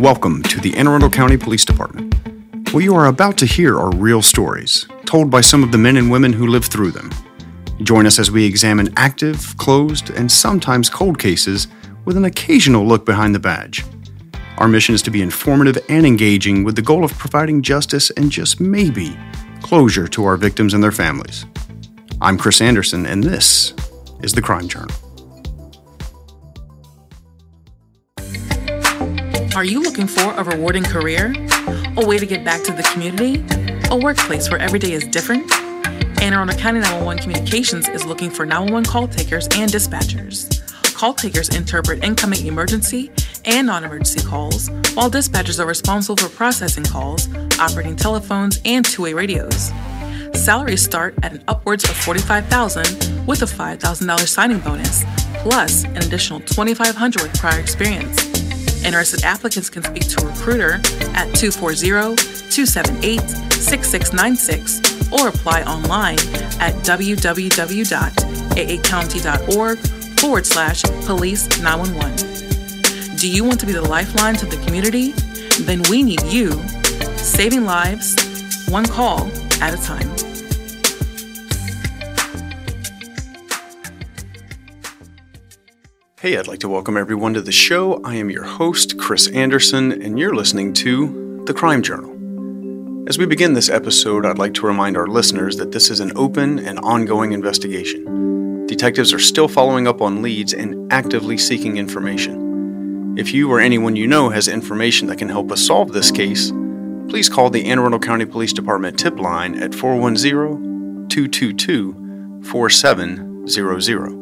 Welcome to the Anne Arundel County Police Department. What you are about to hear are real stories, told by some of the men and women who lived through them. Join us as we examine active, closed, and sometimes cold cases with an occasional look behind the badge. Our mission is to be informative and engaging with the goal of providing justice and just maybe closure to our victims and their families. I'm Chris Anderson, and this is the Crime Journal. Are you looking for a rewarding career? A way to get back to the community? A workplace where every day is different? Anne Arundel County 911 Communications is looking for 911 call takers and dispatchers. Call takers interpret incoming emergency and non emergency calls, while dispatchers are responsible for processing calls, operating telephones, and two way radios. Salaries start at an upwards of 45,000 with a $5,000 signing bonus, plus an additional 2,500 with prior experience. Interested applicants can speak to a recruiter at 240 278 6696 or apply online at www.aacounty.org forward slash police 911. Do you want to be the lifeline to the community? Then we need you, saving lives, one call at a time. Hey, I'd like to welcome everyone to the show. I am your host, Chris Anderson, and you're listening to The Crime Journal. As we begin this episode, I'd like to remind our listeners that this is an open and ongoing investigation. Detectives are still following up on leads and actively seeking information. If you or anyone you know has information that can help us solve this case, please call the Anne Arundel County Police Department tip line at 410 222 4700.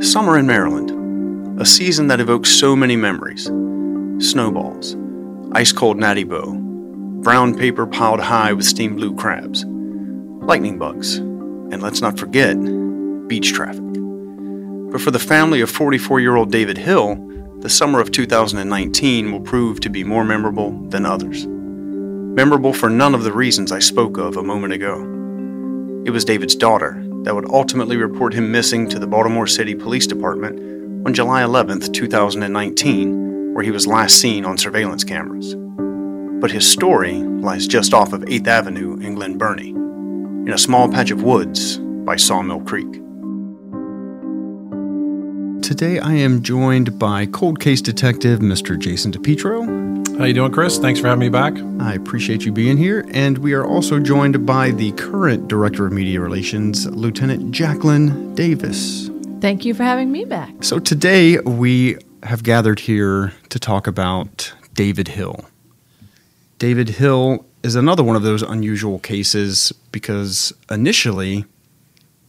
Summer in Maryland, a season that evokes so many memories snowballs, ice cold natty boh, brown paper piled high with steamed blue crabs, lightning bugs, and let's not forget, beach traffic. But for the family of 44 year old David Hill, the summer of 2019 will prove to be more memorable than others. Memorable for none of the reasons I spoke of a moment ago. It was David's daughter that would ultimately report him missing to the Baltimore City Police Department on July 11, 2019, where he was last seen on surveillance cameras. But his story lies just off of 8th Avenue in Glen Burnie, in a small patch of woods by Sawmill Creek. Today I am joined by cold case detective Mr. Jason DePietro how you doing, Chris? Thanks for having me back. I appreciate you being here, and we are also joined by the current Director of Media Relations, Lieutenant Jacqueline Davis. Thank you for having me back. So today we have gathered here to talk about David Hill. David Hill is another one of those unusual cases because initially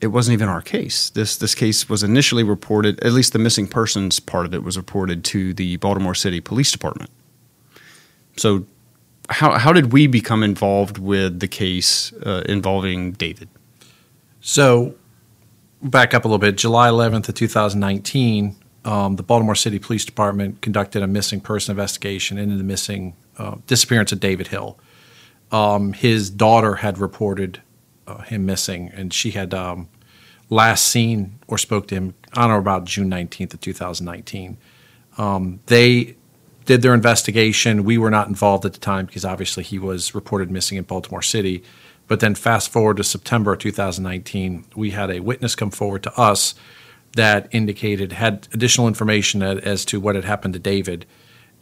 it wasn't even our case. This this case was initially reported, at least the missing persons part of it was reported to the Baltimore City Police Department. So, how how did we become involved with the case uh, involving David? So, back up a little bit. July 11th of 2019, um, the Baltimore City Police Department conducted a missing person investigation into the missing uh, disappearance of David Hill. Um, his daughter had reported uh, him missing, and she had um, last seen or spoke to him on or about June 19th of 2019. Um, they did their investigation. We were not involved at the time because obviously he was reported missing in Baltimore City. But then fast forward to September of 2019, we had a witness come forward to us that indicated had additional information as to what had happened to David,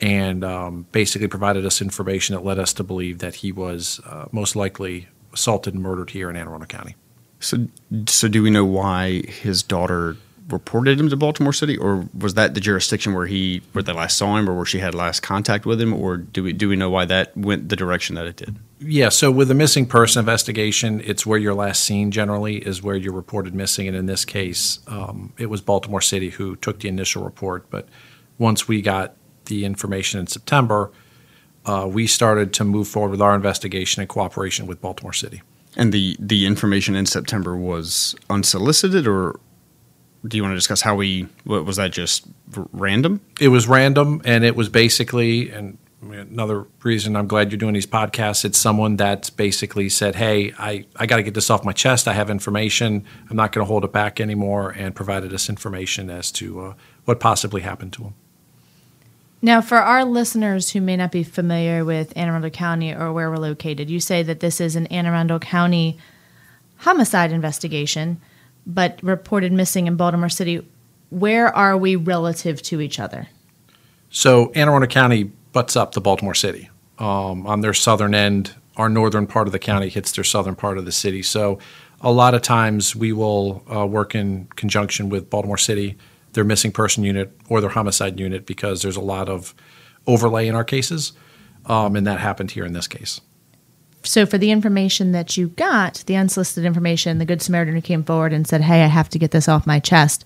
and um, basically provided us information that led us to believe that he was uh, most likely assaulted and murdered here in Anne Arundel County. So, so do we know why his daughter reported him to Baltimore City, or was that the jurisdiction where he where they last saw him, or where she had last contact with him, or do we do we know why that went the direction that it did? Yeah, so with a missing person investigation, it's where you're last seen generally is where you're reported missing, and in this case, um, it was Baltimore City who took the initial report. But once we got the information in September, uh, we started to move forward with our investigation in cooperation with Baltimore City. And the the information in September was unsolicited, or do you want to discuss how we what, was that just random? It was random and it was basically and another reason i'm glad you're doing these podcasts it's someone that basically said hey i, I got to get this off my chest. I have information. I'm not going to hold it back anymore and provided us information as to uh, what possibly happened to him Now, for our listeners who may not be familiar with Anne Arundel County or where we're located, you say that this is an Anne Arundel County homicide investigation, but reported missing in Baltimore City. Where are we relative to each other? So Anne Arundel County butts up to Baltimore City. Um, on their southern end, our northern part of the county hits their southern part of the city. So a lot of times we will uh, work in conjunction with Baltimore City, their missing person unit or their homicide unit, because there's a lot of overlay in our cases, um, and that happened here in this case. So, for the information that you got, the unsolicited information, the Good Samaritan who came forward and said, Hey, I have to get this off my chest,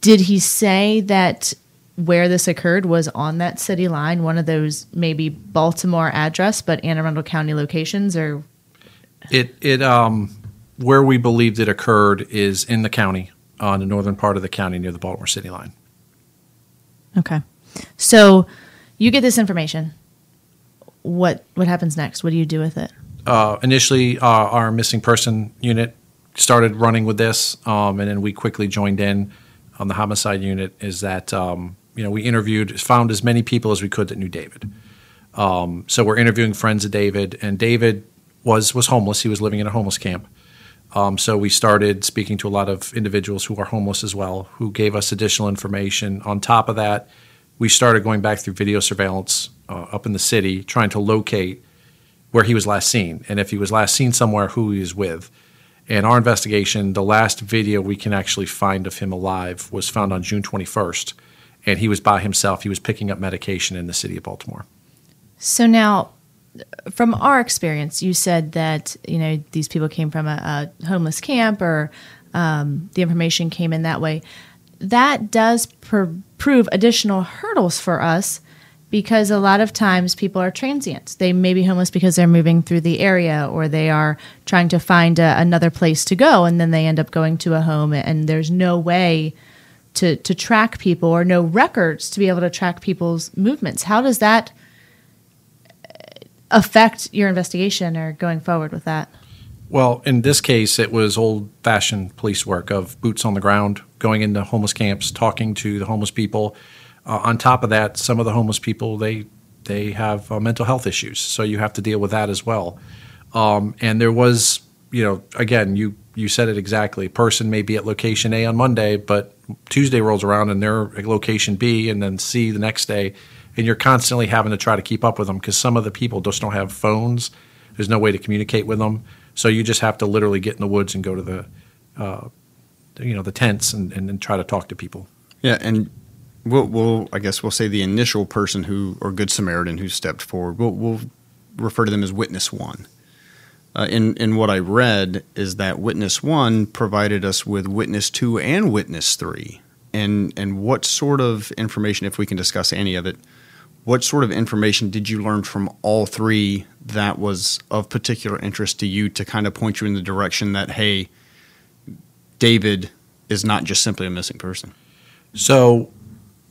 did he say that where this occurred was on that city line, one of those maybe Baltimore address, but Anne Arundel County locations, or It it um where we believed it occurred is in the county, on the northern part of the county near the Baltimore City line. okay. So you get this information. What what happens next? What do you do with it? uh, initially uh, our missing person unit started running with this, um, and then we quickly joined in on the homicide unit. Is that um, you know we interviewed, found as many people as we could that knew David. Um, so we're interviewing friends of David, and David was was homeless. He was living in a homeless camp. Um, so we started speaking to a lot of individuals who are homeless as well, who gave us additional information. On top of that, we started going back through video surveillance uh, up in the city, trying to locate where he was last seen and if he was last seen somewhere, who he was with. And our investigation, the last video we can actually find of him alive was found on June 21st, and he was by himself. He was picking up medication in the city of Baltimore. So now, from our experience, you said that you know these people came from a, a homeless camp, or um, the information came in that way. That does pr- prove additional hurdles for us because a lot of times people are transient. They may be homeless because they're moving through the area, or they are trying to find a, another place to go, and then they end up going to a home, and there's no way to to track people or no records to be able to track people's movements. How does that uh, affect your investigation or going forward with that? Well, in this case, it was old fashioned police work of boots on the ground, going into homeless camps, talking to the homeless people. Uh, on top of that, some of the homeless people, they, they have uh, mental health issues. So you have to deal with that as well. Um, and there was, you know, again, you, you said it exactly. Person may be at location A on Monday, but Tuesday rolls around and they're at location B and then C the next day. And you're constantly having to try to keep up with them because some of the people just don't have phones. There's no way to communicate with them. So you just have to literally get in the woods and go to the, uh, you know, the tents and, and, and try to talk to people. Yeah, and we'll, we'll I guess we'll say the initial person who or good Samaritan who stepped forward. We'll, we'll refer to them as witness one. Uh, in in what I read is that witness one provided us with witness two and witness three, and and what sort of information, if we can discuss any of it, what sort of information did you learn from all three that was of particular interest to you to kind of point you in the direction that hey, David is not just simply a missing person. So,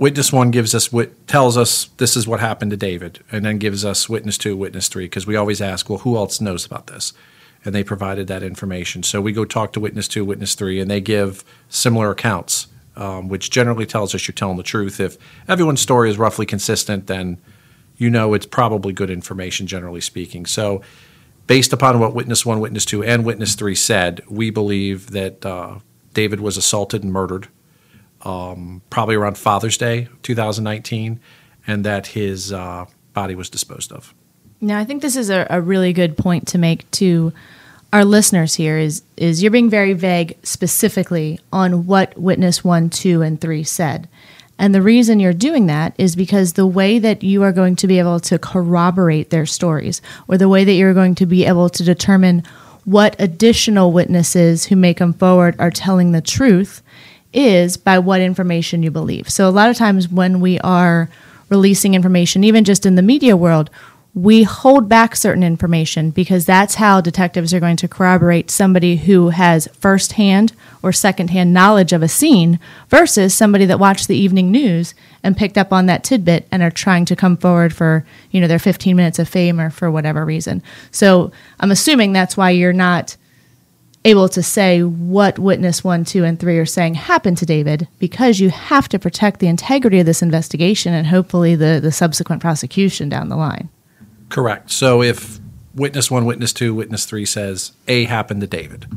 witness one gives us wit- tells us this is what happened to David, and then gives us witness two, witness three, because we always ask, well, who else knows about this? And they provided that information. So we go talk to witness two, witness three, and they give similar accounts, um, which generally tells us you're telling the truth. If everyone's story is roughly consistent, then you know it's probably good information, generally speaking. So, based upon what witness one, witness two, and witness three said, we believe that uh, David was assaulted and murdered um, probably around Father's Day 2019, and that his uh, body was disposed of. Now, I think this is a, a really good point to make to our listeners here is is you're being very vague specifically on what witness 1, 2 and 3 said. And the reason you're doing that is because the way that you are going to be able to corroborate their stories or the way that you're going to be able to determine what additional witnesses who may come forward are telling the truth is by what information you believe. So a lot of times when we are releasing information, even just in the media world, we hold back certain information because that's how detectives are going to corroborate somebody who has firsthand or secondhand knowledge of a scene versus somebody that watched the evening news and picked up on that tidbit and are trying to come forward for you know their 15 minutes of fame or for whatever reason. So I'm assuming that's why you're not able to say what witness one, two, and three are saying happened to David because you have to protect the integrity of this investigation and hopefully the, the subsequent prosecution down the line. Correct. So if witness one, witness two, witness three says A happened to David,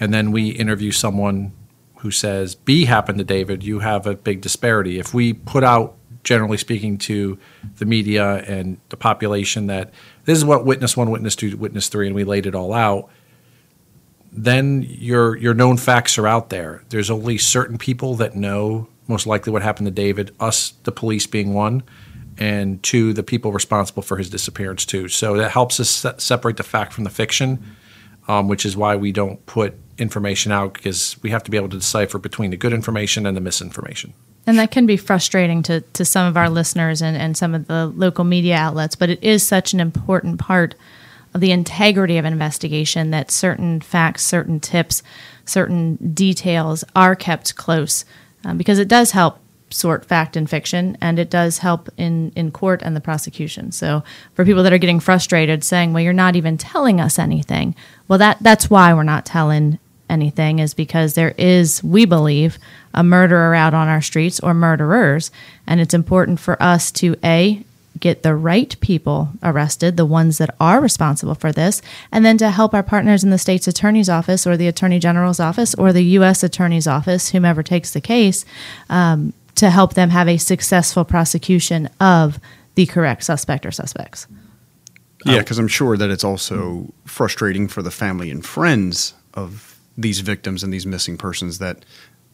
and then we interview someone who says B happened to David, you have a big disparity. If we put out, generally speaking, to the media and the population that this is what witness one, witness two, witness three, and we laid it all out then your your known facts are out there. There's only certain people that know most likely what happened to David. Us, the police, being one, and two, the people responsible for his disappearance too. So that helps us se- separate the fact from the fiction, um, which is why we don't put information out because we have to be able to decipher between the good information and the misinformation. And that can be frustrating to, to some of our listeners and, and some of the local media outlets, but it is such an important part the integrity of an investigation that certain facts, certain tips, certain details are kept close um, because it does help sort fact and fiction and it does help in, in court and the prosecution. So for people that are getting frustrated saying, well, you're not even telling us anything. Well, that, that's why we're not telling anything is because there is, we believe, a murderer out on our streets or murderers. And it's important for us to A, get the right people arrested, the ones that are responsible for this, and then to help our partners in the state's attorney's office or the attorney general's office or the U.S. attorney's office, whomever takes the case, um, to help them have a successful prosecution of the correct suspect or suspects. Yeah, because I'm sure that it's also frustrating for the family and friends of these victims and these missing persons that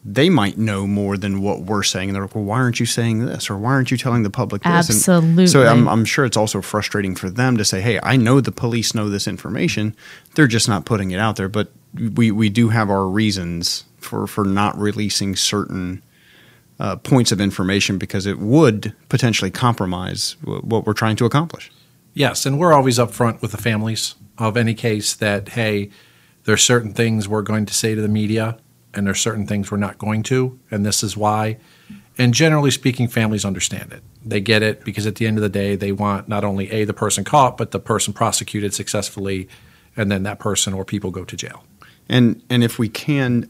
they might know more than what we're saying. And they're like, well, why aren't you saying this? Or why aren't you telling the public this? Absolutely. And so I'm, I'm, sure it's also frustrating for them to say, hey, I know the police know this information. They're just not putting it out there. But we, we do have our reasons for, for not releasing certain uh, points of information because it would potentially compromise w- what we're trying to accomplish. Yes. And we're always upfront with the families of any case that, hey, there's certain things we're going to say to the media and there's certain things we're not going to, and this is why. And generally speaking, families understand it. They get it because at the end of the day, they want not only a the person caught, but the person prosecuted successfully, and then that person or people go to jail. And and if we can,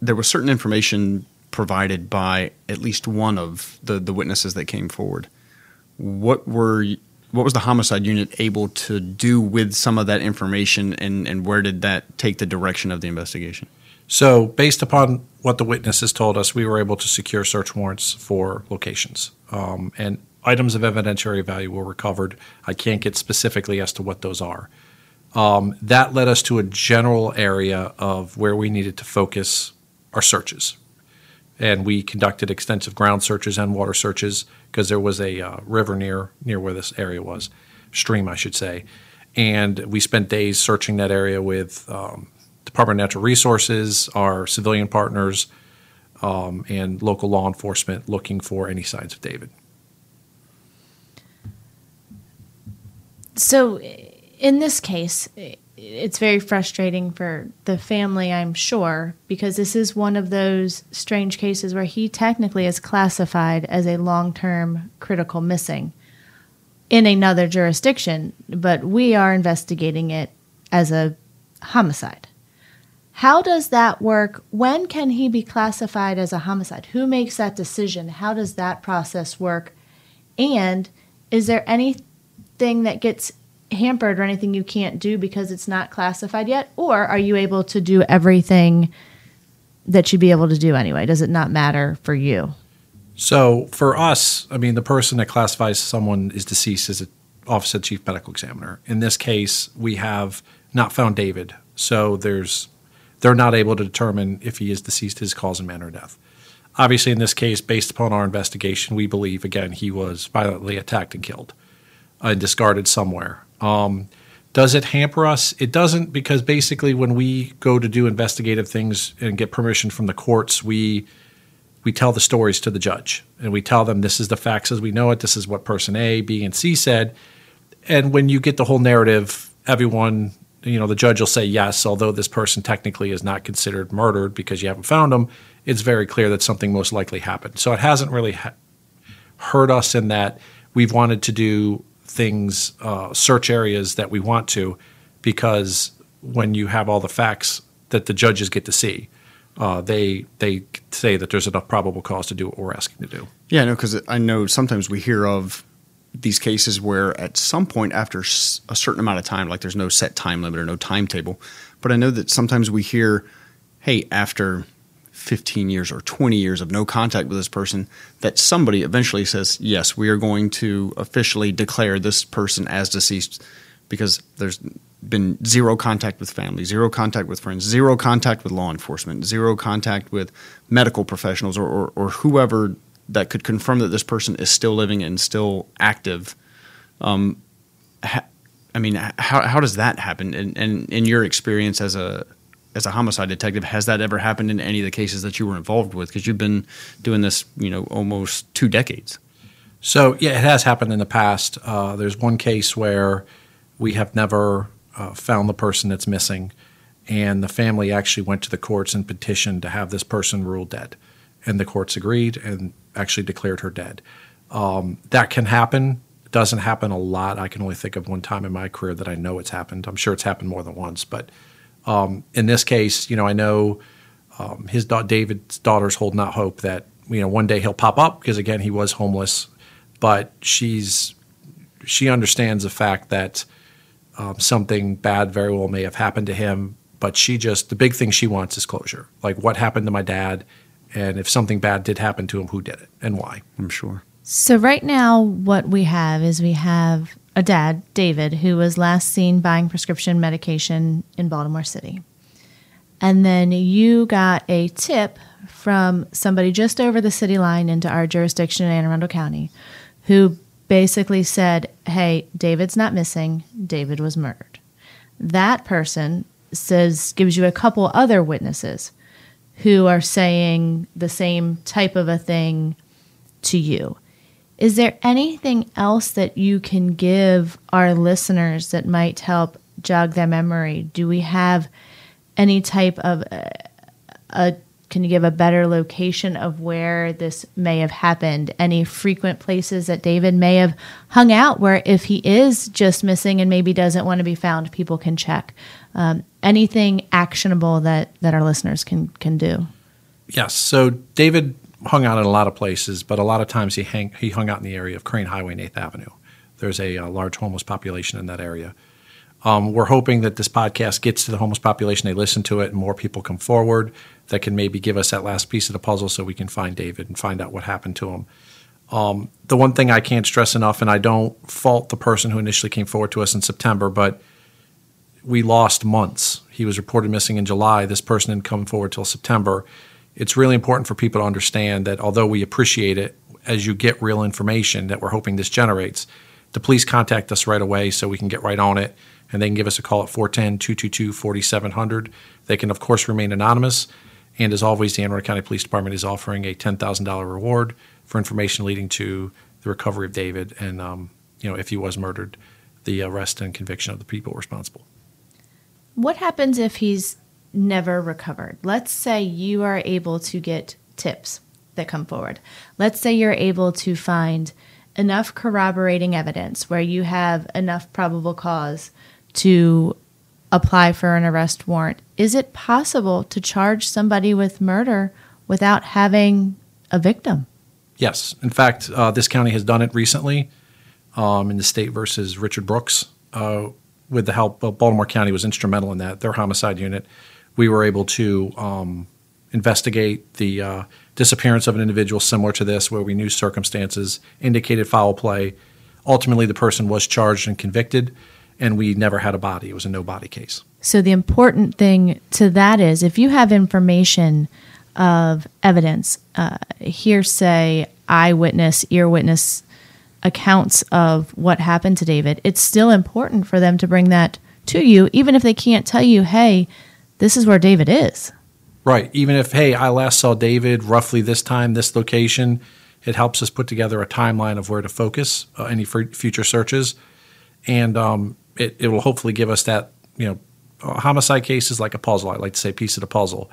there was certain information provided by at least one of the the witnesses that came forward. What were what was the homicide unit able to do with some of that information, and and where did that take the direction of the investigation? So, based upon what the witnesses told us, we were able to secure search warrants for locations. Um, and items of evidentiary value were recovered. I can't get specifically as to what those are. Um, that led us to a general area of where we needed to focus our searches. And we conducted extensive ground searches and water searches because there was a uh, river near near where this area was, stream, I should say. And we spent days searching that area with um, Department of Natural Resources, our civilian partners, um, and local law enforcement looking for any signs of David. So, in this case, it's very frustrating for the family, I'm sure, because this is one of those strange cases where he technically is classified as a long term critical missing in another jurisdiction, but we are investigating it as a homicide. How does that work? When can he be classified as a homicide? Who makes that decision? How does that process work? And is there anything that gets hampered or anything you can't do because it's not classified yet? Or are you able to do everything that you'd be able to do anyway? Does it not matter for you? So for us, I mean, the person that classifies someone is deceased is an office of chief medical examiner. In this case, we have not found David. So there's they're not able to determine if he is deceased, his cause and manner of death. Obviously, in this case, based upon our investigation, we believe, again, he was violently attacked and killed and discarded somewhere. Um, does it hamper us? It doesn't because basically, when we go to do investigative things and get permission from the courts, we we tell the stories to the judge and we tell them this is the facts as we know it. This is what person A, B, and C said. And when you get the whole narrative, everyone you know the judge will say yes, although this person technically is not considered murdered because you haven't found them. It's very clear that something most likely happened. So it hasn't really ha- hurt us in that we've wanted to do things, uh, search areas that we want to, because when you have all the facts that the judges get to see. Uh, they they say that there's enough probable cause to do what we're asking to do. Yeah, no, because I know sometimes we hear of these cases where at some point after a certain amount of time, like there's no set time limit or no timetable, but I know that sometimes we hear, hey, after 15 years or 20 years of no contact with this person, that somebody eventually says, yes, we are going to officially declare this person as deceased because there's been zero contact with family, zero contact with friends, zero contact with law enforcement, zero contact with medical professionals or, or, or whoever that could confirm that this person is still living and still active. Um, ha- I mean, how how does that happen? And, and in your experience as a as a homicide detective, has that ever happened in any of the cases that you were involved with? Because you've been doing this, you know, almost two decades. So yeah, it has happened in the past. Uh, there's one case where we have never uh, found the person that's missing, and the family actually went to the courts and petitioned to have this person ruled dead, and the courts agreed, and actually declared her dead. Um, that can happen. Doesn't happen a lot. I can only think of one time in my career that I know it's happened. I'm sure it's happened more than once, but um, in this case, you know, I know um, his da- David's daughter's holding out hope that you know one day he'll pop up because again he was homeless, but she's she understands the fact that um, something bad very well may have happened to him, but she just the big thing she wants is closure. Like what happened to my dad and if something bad did happen to him, who did it and why? I'm sure. So, right now, what we have is we have a dad, David, who was last seen buying prescription medication in Baltimore City. And then you got a tip from somebody just over the city line into our jurisdiction in Anne Arundel County who basically said, Hey, David's not missing, David was murdered. That person says, gives you a couple other witnesses who are saying the same type of a thing to you. Is there anything else that you can give our listeners that might help jog their memory? Do we have any type of uh, a can you give a better location of where this may have happened? Any frequent places that David may have hung out where if he is just missing and maybe doesn't want to be found, people can check? Um, anything actionable that, that our listeners can, can do? Yes. So David hung out in a lot of places, but a lot of times he, hang, he hung out in the area of Crain Highway and 8th Avenue. There's a, a large homeless population in that area. Um, we're hoping that this podcast gets to the homeless population. They listen to it, and more people come forward that can maybe give us that last piece of the puzzle so we can find David and find out what happened to him. Um, the one thing I can't stress enough, and I don't fault the person who initially came forward to us in September, but we lost months. He was reported missing in July. This person didn't come forward till September. It's really important for people to understand that although we appreciate it, as you get real information that we're hoping this generates, to please contact us right away so we can get right on it and they can give us a call at 410 222 4700. They can, of course, remain anonymous. And as always, the Anne Arundel County Police Department is offering a $10,000 reward for information leading to the recovery of David and, um, you know, if he was murdered, the arrest and conviction of the people responsible. What happens if he's never recovered? Let's say you are able to get tips that come forward. Let's say you're able to find enough corroborating evidence where you have enough probable cause to apply for an arrest warrant. Is it possible to charge somebody with murder without having a victim? Yes. In fact, uh, this county has done it recently um, in the state versus Richard Brooks. Uh, with the help of Baltimore County was instrumental in that. Their homicide unit, we were able to um, investigate the uh, disappearance of an individual similar to this, where we knew circumstances indicated foul play. Ultimately, the person was charged and convicted and we never had a body. It was a no body case. So the important thing to that is if you have information of evidence, uh, hearsay, eyewitness, ear witness accounts of what happened to David, it's still important for them to bring that to you, even if they can't tell you, hey, this is where David is. Right. Even if, hey, I last saw David roughly this time, this location, it helps us put together a timeline of where to focus uh, any f- future searches. And um, it, it will hopefully give us that, you know, homicide case is like a puzzle. I like to say piece of the puzzle.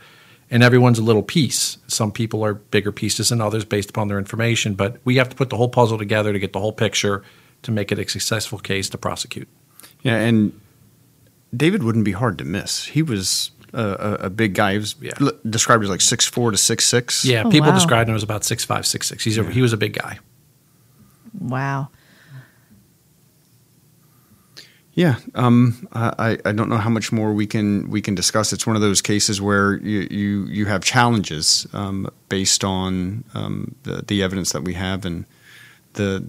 And everyone's a little piece. Some people are bigger pieces than others based upon their information, but we have to put the whole puzzle together to get the whole picture to make it a successful case to prosecute. Yeah, and David wouldn't be hard to miss. He was a, a, a big guy. He was Yeah. l- described as like six four to six six. Yeah, Oh, people wow. described him as about six five, six six. He's a, he was a big guy. Wow. Yeah, um, I, I don't know how much more we can we can discuss. It's one of those cases where you you, you have challenges um, based on um, the the evidence that we have and the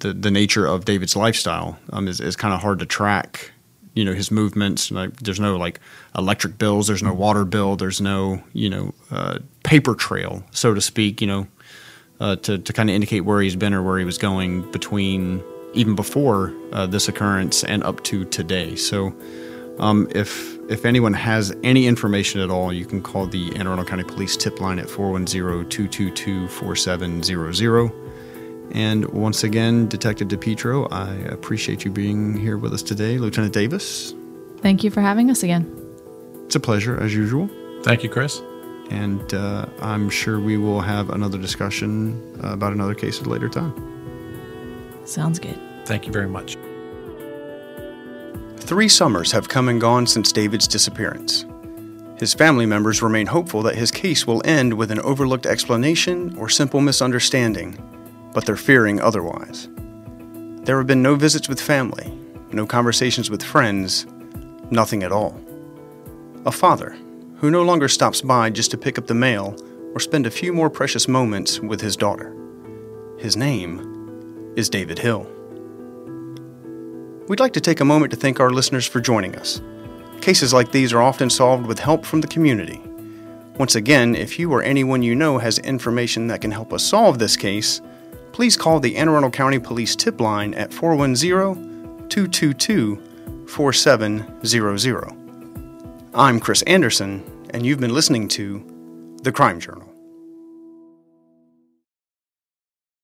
the, the nature of David's lifestyle um, is, is kind of hard to track. You know his movements. Like there's no like electric bills. There's no water bill. There's no you know uh, paper trail, so to speak. You know uh, to to kind of indicate where he's been or where he was going between even before uh, this occurrence and up to today. So, um, if if anyone has any information at all, you can call the Anne Arundel County Police tip line at 410-222-4700. And once again, Detective DePietro, I appreciate you being here with us today. Lieutenant Davis, Thank you for having us again. it's a pleasure as usual. Thank you, Chris. And uh, I'm sure we will have another discussion about another case at a later time. Sounds good. Thank you very much. Three summers have come and gone since David's disappearance. His family members remain hopeful that his case will end with an overlooked explanation or simple misunderstanding, but they're fearing otherwise. There have been no visits with family, no conversations with friends, nothing at all. A father who no longer stops by just to pick up the mail or spend a few more precious moments with his daughter. His name is David Hill. We'd like to take a moment to thank our listeners for joining us. Cases like these are often solved with help from the community. Once again, if you or anyone you know has information that can help us solve this case, please call the Anne Arundel County Police tip line at 410 222 4700. I'm Chris Anderson, and you've been listening to The Crime Journal.